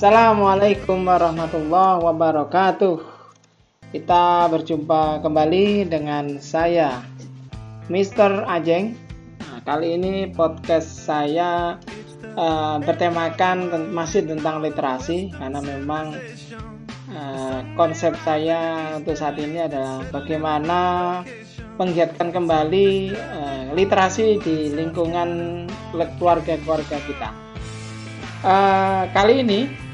Assalamualaikum warahmatullahi wabarakatuh. Kita berjumpa kembali dengan saya, Mr. Ajeng. Nah, kali ini podcast saya uh, bertemakan masih tentang literasi karena memang uh, konsep saya untuk saat ini adalah bagaimana menggiatkan kembali uh, literasi di lingkungan keluarga-keluarga kita. Uh, kali ini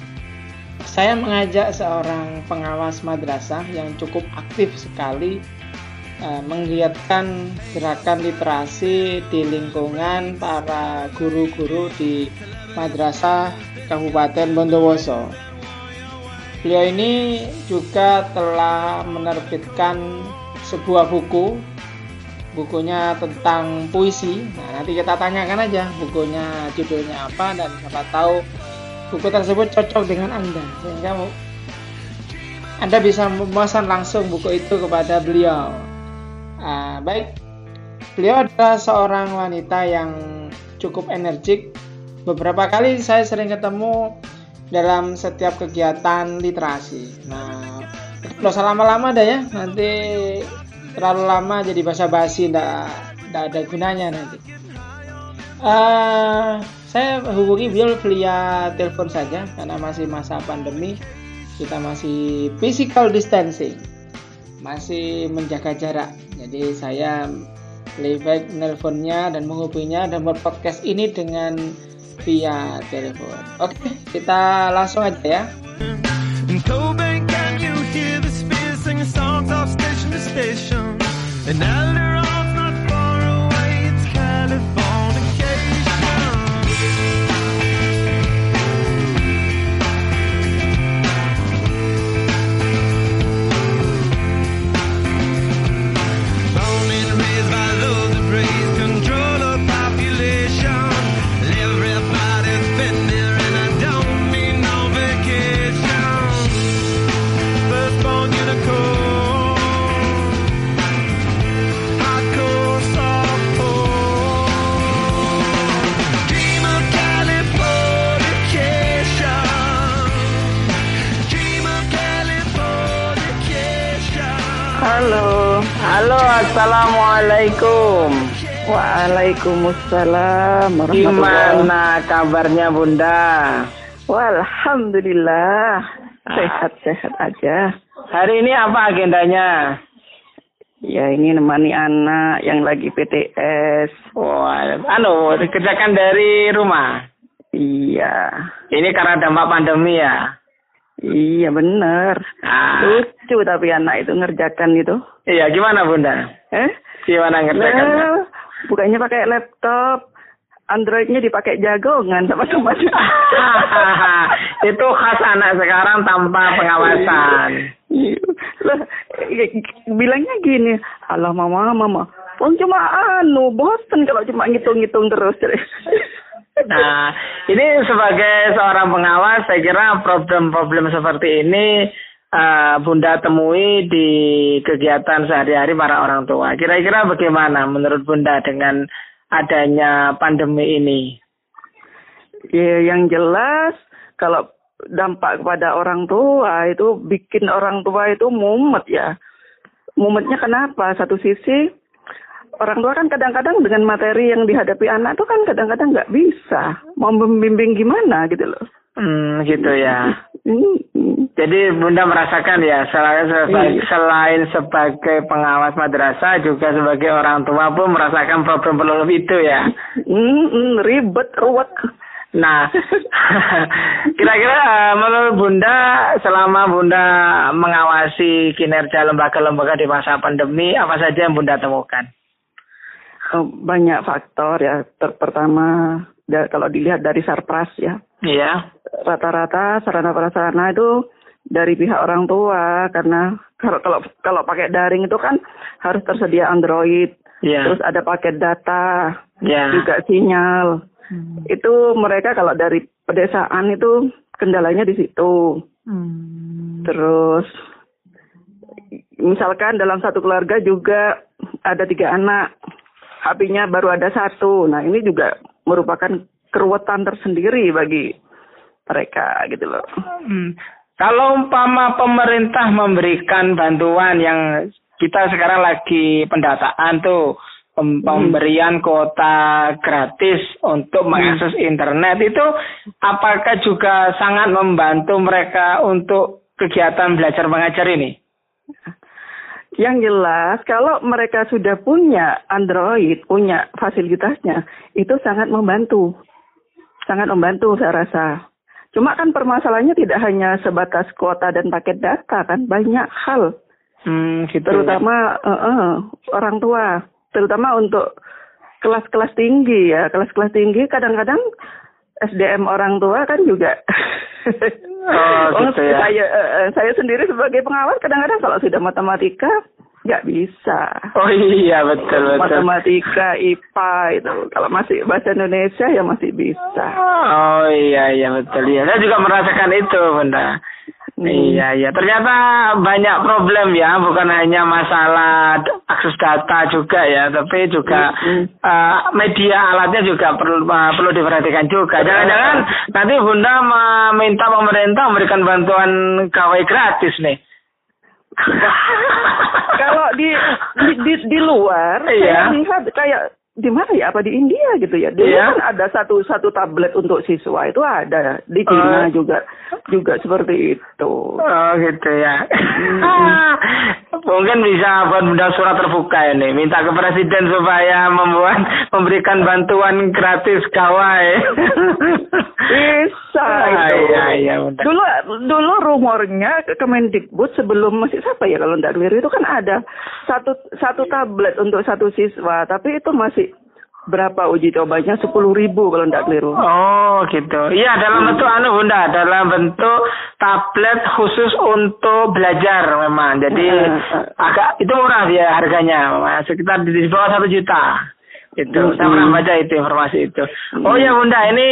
saya mengajak seorang pengawas madrasah yang cukup aktif sekali uh, menggiatkan gerakan literasi di lingkungan para guru-guru di madrasah Kabupaten Bondowoso. Beliau ini juga telah menerbitkan sebuah buku bukunya tentang puisi. Nah, nanti kita tanyakan aja bukunya judulnya apa dan siapa tahu buku tersebut cocok dengan Anda sehingga Anda bisa memesan langsung buku itu kepada beliau. Uh, baik, beliau adalah seorang wanita yang cukup energik. Beberapa kali saya sering ketemu dalam setiap kegiatan literasi. Nah, kalau lama-lama dah ya, nanti terlalu lama jadi basa-basi ndak ada gunanya nanti uh, saya hubungi beliau via telepon saja karena masih masa pandemi. Kita masih physical distancing masih menjaga jarak. Jadi saya lebih baik dan menghubunginya dan buat podcast ini dengan via telepon. Oke kita langsung aja ya. And Assalamualaikum. Waalaikumsalam. Gimana kabarnya Bunda? Alhamdulillah. Sehat-sehat aja. Hari ini apa agendanya? Ya ini nemani anak yang lagi PTS. Wah, anu dikerjakan dari rumah. Iya. Ini karena dampak pandemi ya. Iya benar. Ah. Lucu tapi anak itu ngerjakan itu. Iya gimana bunda? Eh? Gimana ngerjakan? Nah, bukannya pakai laptop. Androidnya dipakai jagongan sama teman itu khas anak sekarang tanpa pengawasan. lah, bilangnya gini, Allah mama mama, oh cuma anu, bosen kalau cuma ngitung-ngitung terus. Nah, ini sebagai seorang pengawas, saya kira problem-problem seperti ini uh, Bunda temui di kegiatan sehari-hari para orang tua. Kira-kira bagaimana menurut Bunda dengan adanya pandemi ini? Ya, yang jelas kalau dampak kepada orang tua itu bikin orang tua itu mumet ya. Mumetnya kenapa? Satu sisi orang tua kan kadang-kadang dengan materi yang dihadapi anak tuh kan kadang-kadang nggak bisa mau membimbing gimana gitu loh. Hmm, gitu ya. Jadi Bunda merasakan ya selain, iya. selain sebagai pengawas madrasah juga sebagai orang tua pun merasakan problem-problem itu ya. Hmm, ribet, ruwet. Nah, kira-kira uh, menurut Bunda selama Bunda mengawasi kinerja lembaga-lembaga di masa pandemi apa saja yang Bunda temukan? Oh, banyak faktor ya. Ter pertama kalau dilihat dari sarpras ya. Iya. Rata-rata sarana prasarana itu dari pihak orang tua karena kalau kalau kalau pakai daring itu kan harus tersedia Android. Yeah. Terus ada paket data, yeah. juga sinyal. Hmm. Itu mereka kalau dari pedesaan itu kendalanya di situ. Hmm. Terus misalkan dalam satu keluarga juga ada tiga anak HP-nya baru ada satu. Nah ini juga merupakan keruwetan tersendiri bagi mereka gitu loh. Hmm. Kalau umpama pemerintah memberikan bantuan yang kita sekarang lagi pendataan tuh Hmm. pemberian kuota gratis untuk Hmm. mengakses internet itu apakah juga sangat membantu mereka untuk kegiatan belajar mengajar ini? Yang jelas kalau mereka sudah punya Android, punya fasilitasnya, itu sangat membantu. Sangat membantu saya rasa. Cuma kan permasalahannya tidak hanya sebatas kuota dan paket data kan, banyak hal. Hmm, gitu. Terutama eh, eh, orang tua, terutama untuk kelas-kelas tinggi ya, kelas-kelas tinggi kadang-kadang SDM orang tua kan juga. Oh, gitu ya. Saya, eh, eh, saya sendiri sebagai pengawas kadang-kadang kalau sudah matematika nggak bisa. Oh iya betul betul. Matematika, IPA itu. Kalau masih bahasa Indonesia ya masih bisa. Oh iya iya betul ya. Saya juga merasakan itu bunda. Hmm. Iya iya. Ternyata banyak problem ya, bukan hanya masalah akses data juga ya, tapi juga Hmm. eh, media alatnya juga perlu eh, perlu diperhatikan juga. Jangan-jangan nanti bunda meminta pemerintah memberikan bantuan kawai gratis nih. Kalau di, di di di luar Iya. saya lihat kayak di mana ya apa di India gitu ya. Dulu Iya. kan ada satu satu tablet untuk siswa itu ada di Cina Oh. juga juga seperti itu. Oh gitu ya. Hmm. Mungkin bisa buat benda surat terbuka ini, minta ke presiden supaya membuat memberikan bantuan gratis gawai. Bisa Ah, itu. Iya iya. Dulu dulu rumornya ke Kemendikbud sebelum masih siapa ya kalau tidak keliru itu kan ada satu satu tablet untuk satu siswa tapi itu masih berapa uji cobanya sepuluh ribu kalau tidak keliru. Oh gitu. Iya dalam bentuk anu bunda, dalam bentuk tablet khusus untuk belajar memang. Jadi Hmm. agak itu murah dia harganya, Mas. sekitar di bawah satu juta. Itu saya Hmm. pernah baca itu informasi itu. Oh ya bunda, ini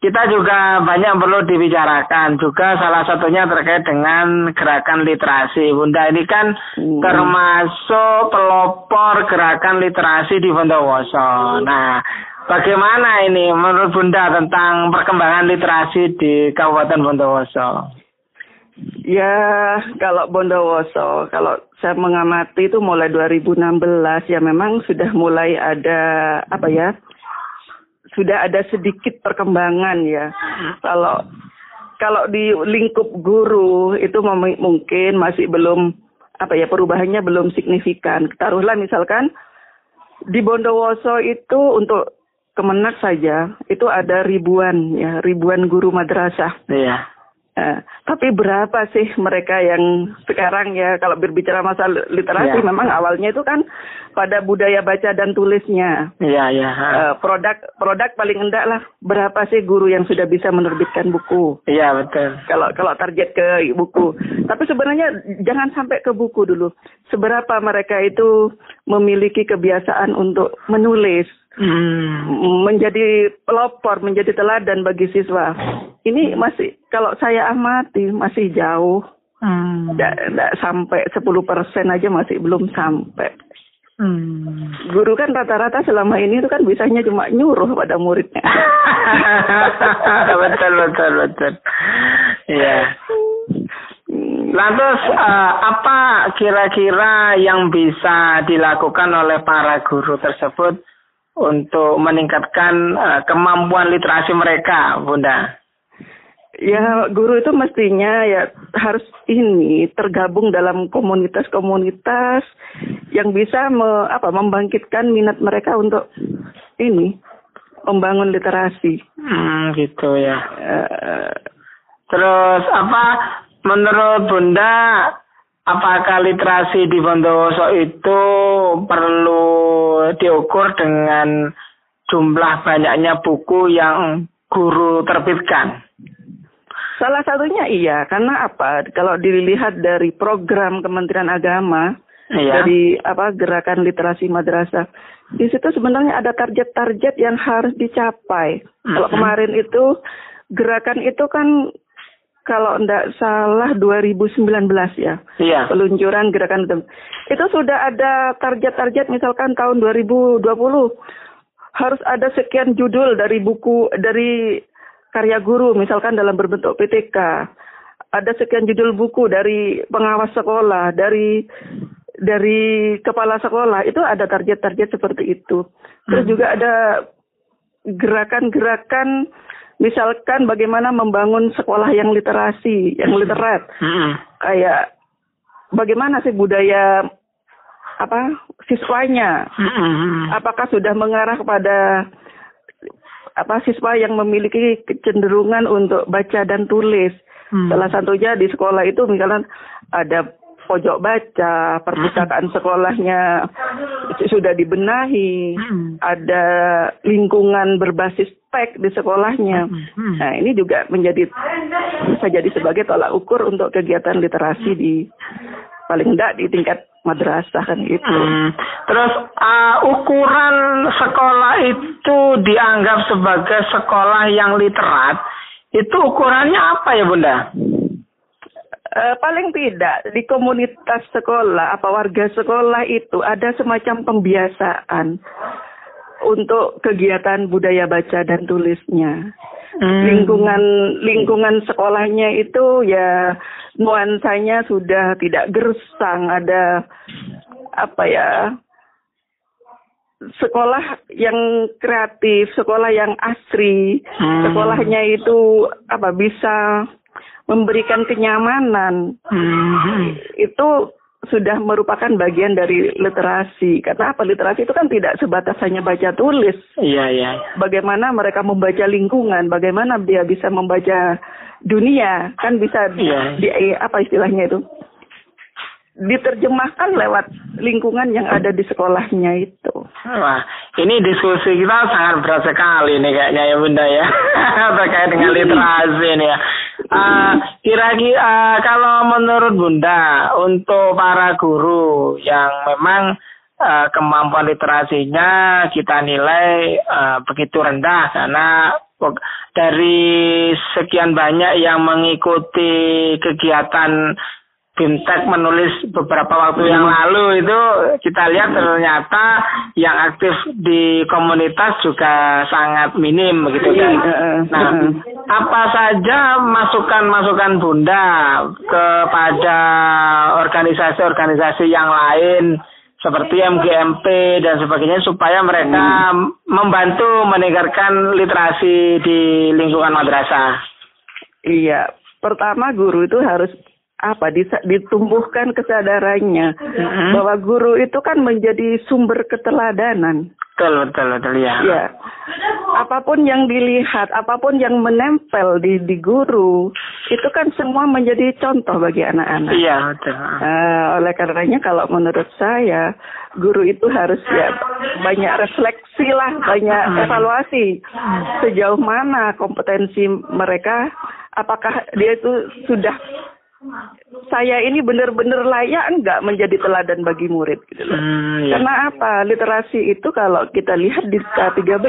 kita juga banyak perlu dibicarakan juga salah satunya terkait dengan gerakan literasi. Bunda ini kan Hmm. termasuk pelopor gerakan literasi di Bondowoso. Nah, bagaimana ini menurut Bunda tentang perkembangan literasi di Kabupaten Bondowoso? Ya, kalau Bondowoso, kalau saya mengamati itu mulai 2016 ya memang sudah mulai ada apa ya? Sudah ada sedikit perkembangan ya. Kalau kalau di lingkup guru itu mungkin masih belum apa ya perubahannya belum signifikan. Taruhlah misalkan di Bondowoso itu untuk Kemenak saja itu ada ribuan ya, ribuan guru madrasah. Iya. Eh, tapi berapa sih mereka yang sekarang ya kalau berbicara masalah literasi Iya. memang awalnya itu kan pada budaya baca dan tulisnya. Iya, iya. Eh, produk produk paling enggak lah berapa sih guru yang sudah bisa menerbitkan buku? Iya, betul. Kalau kalau target ke buku. Tapi sebenarnya jangan sampai ke buku dulu. Seberapa mereka itu memiliki kebiasaan untuk menulis, Hmm. menjadi pelopor, menjadi teladan bagi siswa. Ini masih kalau saya amati masih jauh. Hmm. Tidak sampai 10 persen aja masih belum sampai. Hmm. Guru kan rata-rata selama ini itu kan bisanya cuma nyuruh pada muridnya. betul, betul, betul. Iya. Hmm, Lantas eh, apa kira-kira yang bisa dilakukan oleh para guru tersebut untuk meningkatkan eh, kemampuan literasi mereka, Bunda? Ya guru itu mestinya ya harus ini tergabung dalam komunitas-komunitas yang bisa me, apa membangkitkan minat mereka untuk ini membangun literasi. Hmm, gitu ya. Eh, Terus apa menurut Bunda apakah literasi di Bondowoso itu perlu diukur dengan jumlah banyaknya buku yang guru terbitkan? Salah satunya iya, karena apa? Kalau dilihat dari program Kementerian Agama Iya. dari apa gerakan literasi madrasah, di situ sebenarnya ada target-target yang harus dicapai. Kalau Mhm. kemarin itu gerakan itu kan kalau tidak salah 2019 ya. Iya. peluncuran gerakan itu. Itu sudah ada target-target misalkan tahun 2020 harus ada sekian judul dari buku dari karya guru, misalkan dalam berbentuk PTK. Ada sekian judul buku dari pengawas sekolah, dari dari kepala sekolah itu ada target-target seperti itu. Terus hmm. juga ada gerakan-gerakan misalkan bagaimana membangun sekolah yang literasi, yang literat. Hmm. Kayak bagaimana sih budaya apa siswanya? Hmm. Apakah sudah mengarah kepada apa siswa yang memiliki kecenderungan untuk baca dan tulis. Hmm. Salah satunya di sekolah itu misalnya ada pojok baca, perpustakaan hmm. sekolahnya sudah dibenahi, hmm. ada lingkungan berbasis teks di sekolahnya. Hmm. Nah, ini juga menjadi bisa jadi sebagai tolak ukur untuk kegiatan literasi di paling tidak di tingkat madrasah kan gitu. Hmm. Terus uh, ukuran sekolah itu dianggap sebagai sekolah yang literat. Itu ukurannya apa ya Bunda? Uh, paling tidak di komunitas sekolah apa warga sekolah itu ada semacam pembiasaan untuk kegiatan budaya baca dan tulisnya. Hmm. Lingkungan lingkungan sekolahnya itu ya nuansanya sudah tidak gersang, ada apa ya? sekolah yang kreatif, sekolah yang asri, hmm. sekolahnya itu apa bisa memberikan kenyamanan. Hmm. Itu sudah merupakan bagian dari literasi. Karena apa? Literasi itu kan tidak sebatas hanya baca tulis. Iya, iya. Bagaimana mereka membaca lingkungan, bagaimana dia bisa membaca dunia, kan bisa iya. di apa istilahnya itu? diterjemahkan lewat lingkungan yang ada di sekolahnya itu. Wah, ini diskusi kita sangat berat sekali nih kayaknya ya Bunda ya terkait dengan literasi ini ya. Uh, kira-kira uh, kalau menurut Bunda untuk para guru yang memang uh, kemampuan literasinya kita nilai uh, begitu rendah karena dari sekian banyak yang mengikuti kegiatan Bimtek menulis beberapa waktu yang lalu itu kita lihat ternyata yang aktif di komunitas juga sangat minim begitu kan. Nah, apa saja masukan-masukan Bunda kepada organisasi-organisasi yang lain seperti MGMP dan sebagainya supaya mereka hmm. membantu meningkatkan literasi di lingkungan madrasah. Iya, pertama guru itu harus apa ditumbuhkan kesadarannya mm-hmm. bahwa guru itu kan menjadi sumber keteladanan. Betul betul betul ya. Ya. Apa pun yang dilihat, apa pun yang menempel di di guru itu kan semua menjadi contoh bagi anak-anak. Iya betul. Uh, oleh karenanya kalau menurut saya guru itu harus ya banyak refleksi lah, banyak hmm. evaluasi sejauh mana kompetensi mereka, apakah dia itu sudah saya ini benar-benar layak enggak menjadi teladan bagi murid gitu loh. Hmm, ya. Karena apa? Literasi itu kalau kita lihat di K13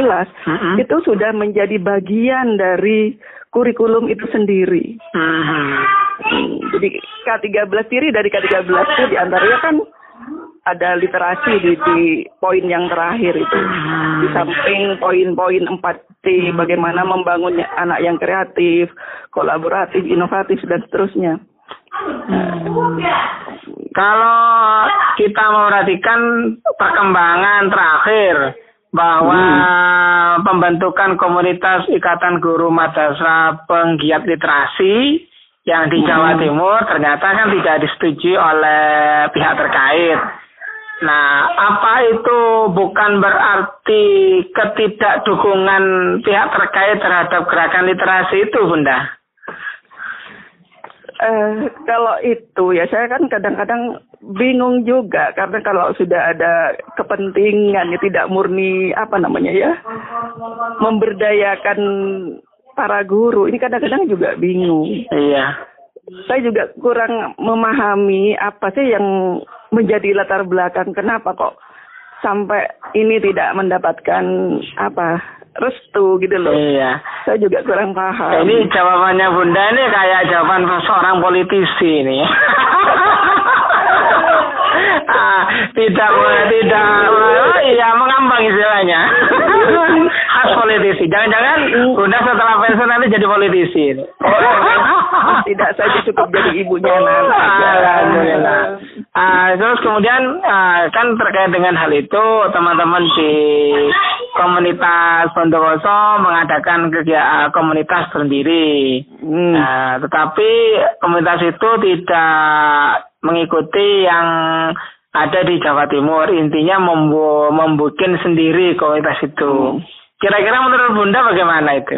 hmm. itu sudah menjadi bagian dari kurikulum itu sendiri. Hmm. Hmm, jadi K13 diri dari K13 itu di antaranya kan ada literasi di, di poin yang terakhir itu. Di samping poin-poin 4T, bagaimana membangun anak yang kreatif, kolaboratif, inovatif, dan seterusnya. Hmm. Kalau kita memperhatikan perkembangan terakhir bahwa hmm. pembentukan komunitas Ikatan Guru Madrasah Penggiat Literasi yang di Jawa hmm. Timur ternyata kan tidak disetujui oleh pihak terkait. Nah, apa itu bukan berarti ketidakdukungan pihak terkait terhadap gerakan literasi itu, Bunda? Eh, kalau itu ya saya kan kadang-kadang bingung juga karena kalau sudah ada kepentingan ya tidak murni apa namanya ya memberdayakan para guru ini kadang-kadang juga bingung. Iya. Saya juga kurang memahami apa sih yang menjadi latar belakang kenapa kok sampai ini tidak mendapatkan apa restu gitu loh. Iya. Saya juga kurang paham. Ini jawabannya Bunda ini kayak jawaban seorang politisi ini. ah, tidak tidak oh, iya mengambang istilahnya khas politisi jangan-jangan Bunda setelah pensiun nanti jadi politisi oh, tidak saja cukup jadi ibunya nanti Alhamdulillah uh, terus kemudian uh, kan terkait dengan hal itu teman-teman di komunitas Bondowoso mengadakan kegiatan komunitas sendiri hmm. uh, tetapi komunitas itu tidak mengikuti yang ada di Jawa Timur. Intinya membu membuat sendiri komunitas itu. Hmm. Kira-kira menurut Bunda bagaimana itu?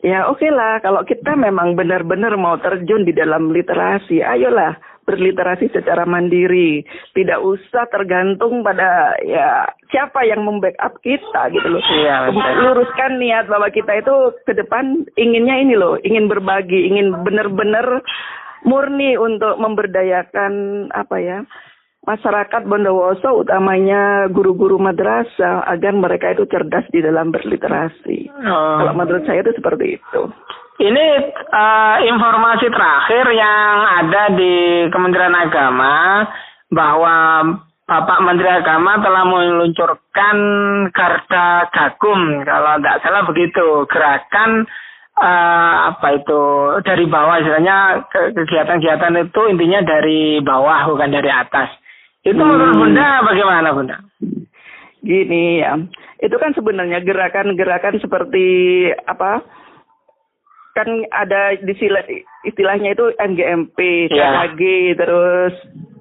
Ya oke okay lah, kalau kita memang benar-benar mau terjun di dalam literasi, ayolah berliterasi secara mandiri. Tidak usah tergantung pada ya siapa yang membackup kita gitu loh. Iya, Luruskan niat bahwa kita itu ke depan inginnya ini loh, ingin berbagi, ingin benar-benar murni untuk memberdayakan apa ya masyarakat Bondowoso utamanya guru-guru madrasah agar mereka itu cerdas di dalam berliterasi. Oh. Kalau menurut saya itu seperti itu. Ini uh, informasi terakhir yang ada di Kementerian Agama bahwa Bapak Menteri Agama telah meluncurkan Garda Gakum kalau tidak salah begitu gerakan uh, apa itu dari bawah istilahnya kegiatan-kegiatan itu intinya dari bawah bukan dari atas. Itu hmm. menurut Bunda bagaimana Bunda? Gini ya, itu kan sebenarnya gerakan-gerakan seperti apa? Kan ada di istilahnya itu NGMP, KKG, yeah. terus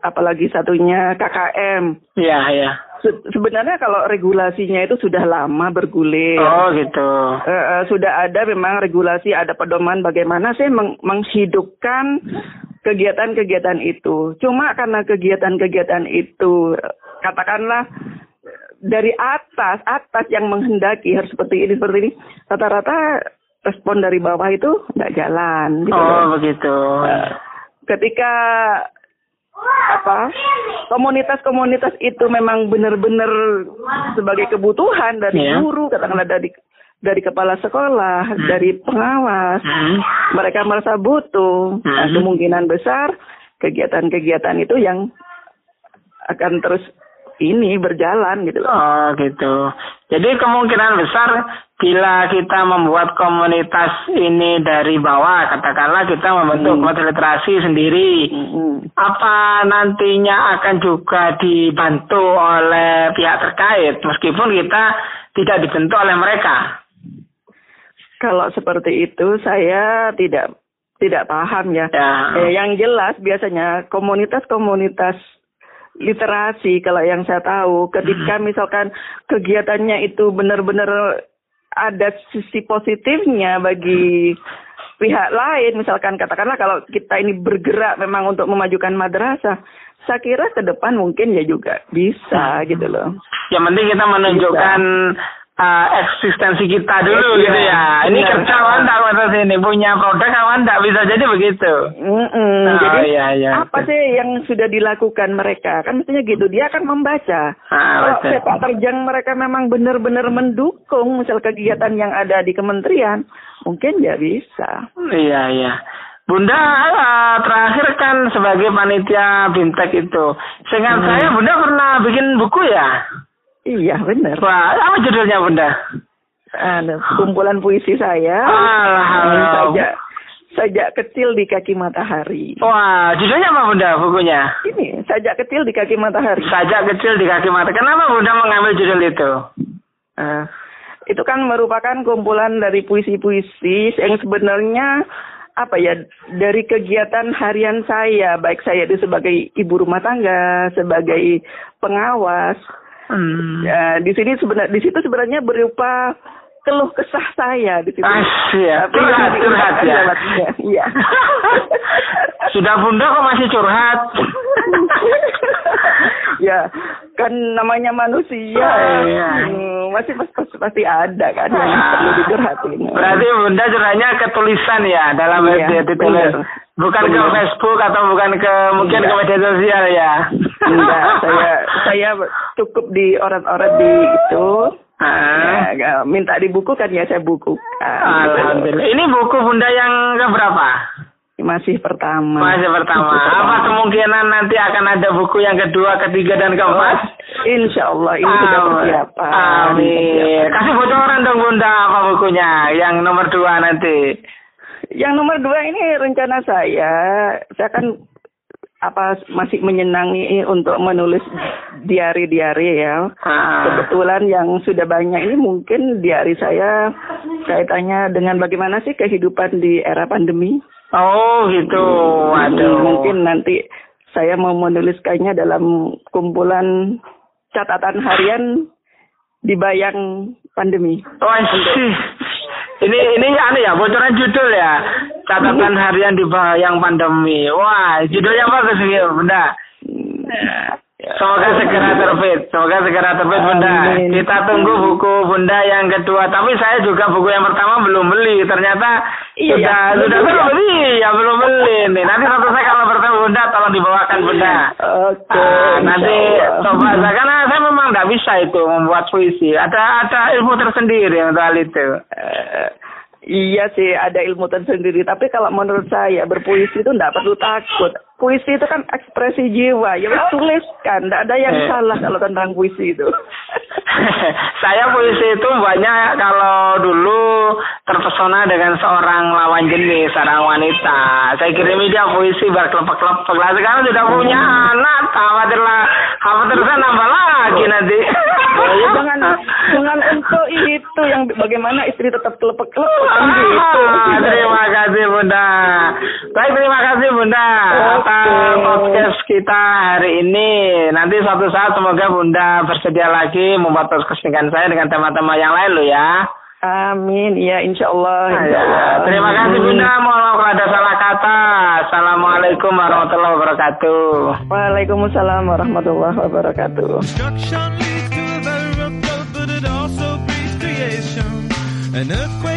apalagi satunya KKM. Iya, yeah, iya. Yeah Se sebenarnya kalau regulasinya itu sudah lama bergulir. Oh gitu. Uh, uh, sudah ada memang regulasi, ada pedoman bagaimana sih meng menghidupkan kegiatan-kegiatan itu. Cuma karena kegiatan-kegiatan itu katakanlah dari atas, atas yang menghendaki harus seperti ini seperti ini, rata-rata respon dari bawah itu tidak jalan. Gitu oh begitu. Uh, ketika apa komunitas-komunitas itu memang benar-benar sebagai kebutuhan dari yeah. guru katakanlah dari dari kepala sekolah, hmm. dari pengawas, hmm. mereka merasa butuh, nah, hmm. nah, kemungkinan besar kegiatan-kegiatan itu yang akan terus ini berjalan gitu loh. Oh gitu. Jadi kemungkinan besar bila kita membuat komunitas ini dari bawah, katakanlah kita membentuk hmm. komunitas literasi sendiri, hmm. apa nantinya akan juga dibantu oleh pihak terkait, meskipun kita tidak dibentuk oleh mereka. Kalau seperti itu saya tidak tidak paham ya. ya. Eh, yang jelas biasanya komunitas-komunitas literasi kalau yang saya tahu ketika hmm. misalkan kegiatannya itu benar-benar ada sisi positifnya bagi pihak lain. Misalkan katakanlah kalau kita ini bergerak memang untuk memajukan madrasah saya kira ke depan mungkin ya juga bisa gitu loh. Yang penting kita menunjukkan bisa uh, eksistensi kita dulu iya, gitu ya. Ini iya, kerja kawan tak masa sini punya produk kawan tak bisa jadi begitu. Mm -mm. Oh, jadi iya, iya, apa sih yang sudah dilakukan mereka? Kan mestinya gitu dia akan membaca. Ah, Kalau sepak terjang mereka memang benar-benar mendukung misal kegiatan yang ada di kementerian, mungkin ya bisa. Iya iya. Bunda uh, terakhir kan sebagai panitia bintek itu. Seingat hmm. saya Bunda pernah bikin buku ya? Iya benar. Wah, apa judulnya Bunda? Anu, kumpulan puisi saya. Alhamdulillah. Sajak, sajak kecil di kaki matahari. Wah, judulnya apa Bunda bukunya? Ini, sajak kecil di kaki matahari. Sajak kecil di kaki matahari. Kenapa Bunda mengambil judul itu? Uh, itu kan merupakan kumpulan dari puisi-puisi yang sebenarnya apa ya dari kegiatan harian saya baik saya itu sebagai ibu rumah tangga sebagai pengawas Hmm. Ya, di sini sebenarnya di situ sebenarnya berupa keluh kesah saya di situ. ya. curhat, curhat ya. Iya. Sudah bunda kok masih curhat? ya, kan namanya manusia. Oh, iya. Hmm, masih pasti, pasti ada kan yang ah. perlu dicurhatin. Berarti bunda curhatnya ketulisan ya dalam iya, ditulis. Bukan ke Facebook atau bukan ke mungkin Enggak. ke media sosial ya? Enggak, saya saya cukup di orang-orang di itu. Ah. Ya, minta dibukukan ya saya buku. Alhamdulillah. Ini buku Bunda yang ke berapa? Masih pertama. Masih pertama. Apa kemungkinan nanti akan ada buku yang kedua, ketiga, dan keempat? Oh, insya Allah ini Amin. sudah persiapan. Amin. Kasih bocoran dong Bunda apa bukunya yang nomor dua nanti. Yang nomor dua ini rencana saya, saya kan apa masih menyenangi untuk menulis diari-diari ya. Ah. Kebetulan yang sudah banyak ini mungkin diari saya kaitannya dengan bagaimana sih kehidupan di era pandemi. Oh gitu. Waduh. Mungkin nanti saya mau menuliskannya dalam kumpulan catatan harian di bayang pandemi. Oh, sih. Ini ini aneh ya bocoran judul ya catatan harian di bayang pandemi. Wah judulnya bagus ya bunda. Semoga segera terbit, semoga segera terbit Bunda. Kita tunggu buku Bunda yang kedua. Tapi saya juga buku yang pertama belum beli. Ternyata iya, sudah ya, sudah belum beli, ya belum beli nih. Nanti suatu saya kalau bertemu Bunda tolong dibawakan Bunda. Oke. Okay, uh, nanti coba karena saya memang nggak bisa itu membuat puisi. Ada ada ilmu tersendiri untuk hal itu. Uh, Iya sih, ada ilmu tersendiri. Tapi kalau menurut saya berpuisi itu tidak perlu takut. Puisi itu kan ekspresi jiwa. Ya tuliskan, tidak ada yang eh. salah kalau tentang puisi itu. saya puisi itu banyak kalau dulu terpesona dengan seorang lawan jenis, seorang wanita. Saya kirimi dia puisi berkelepek-kelepek. Lah sekarang sudah punya anak, khawatirlah, khawatir nambah lagi nanti. ya, jangan jangan untuk itu yang bagaimana istri tetap kelepek-kelepek kan ah, gitu. Terima kasih Bunda. Baik terima kasih Bunda kita hari ini. Nanti suatu saat semoga Bunda bersedia lagi membuat kesempatan saya dengan tema-tema yang lain lo ya. Amin, ya insya Allah. Insya Allah. Terima kasih Bunda, mohon maaf kalau ada salah kata. Assalamualaikum warahmatullahi wabarakatuh. Waalaikumsalam warahmatullahi wabarakatuh. An earthquake